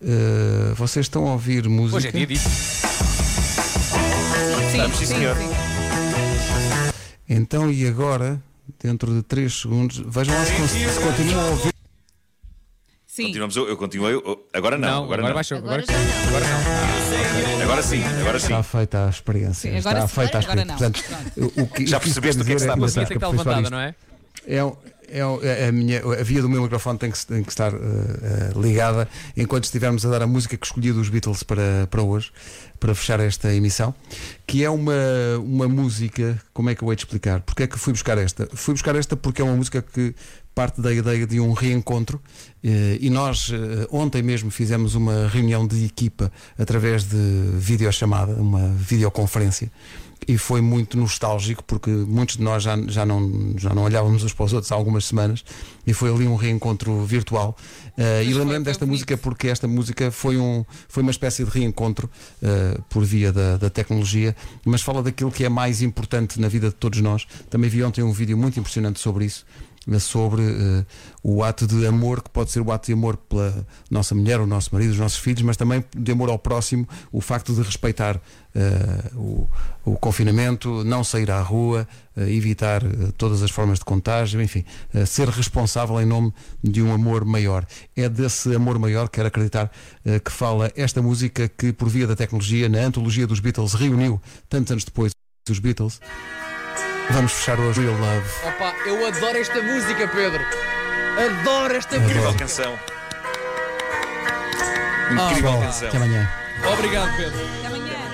Uh, vocês estão a ouvir música? Hoje é dia disso. Sim, Estamos, sim, senhor. Então e agora, dentro de 3 segundos, vejam lá se, se continuam a ouvir. Sim. Continuamos, eu, eu continuei. eu- Agora não, Não, agora, agora, não. baixou. Agora, Agora já não. agora não. Agora sim, agora sim. Está feita a experiência. Sim, agora está feita a agora experiência. não. Portanto, o que, Já o que isto percebeste quer o que é que dizer está a ainda passar? Tem que estar aperfeiçoar levantada, isto. não é? É, é é a, minha, a via do meu microfone tem que, tem que estar eh, ligada enquanto estivermos a dar a música que escolhi dos Beatles para, para hoje, para fechar esta emissão, que é uma, uma música, como é que eu hei de explicar? Porque é que fui buscar esta? Fui buscar esta porque é uma música que parte da ideia de um reencontro eh, e nós eh, ontem mesmo fizemos uma reunião de equipa através de videochamada, uma videoconferência e foi muito nostálgico porque muitos de nós já, já, não, já não olhávamos uns para os outros há algumas semanas e foi ali um reencontro virtual. Eh, e lembrei-me desta música porque esta música foi, um, foi uma espécie de reencontro eh, por via da, da tecnologia, mas fala daquilo que é mais importante na vida de todos nós. Também vi ontem um vídeo muito impressionante sobre isso. Sobre eh, o ato de amor, que pode ser o ato de amor pela nossa mulher, o nosso marido, os nossos filhos, mas também de amor ao próximo, o facto de respeitar eh, o, o confinamento, não sair à rua, eh, evitar todas as formas de contágio, enfim, ser responsável em nome de um amor maior. É desse amor maior, quero acreditar, que fala esta música que, por via da tecnologia, na antologia dos Beatles, reuniu, tantos anos depois, os Beatles. Vamos fechar hoje Real Love. Opa, eu adoro esta música, Pedro. Adoro esta música. Incrível canção. Incrível Pessoal, canção. até amanhã. Obrigado, Pedro. Até amanhã.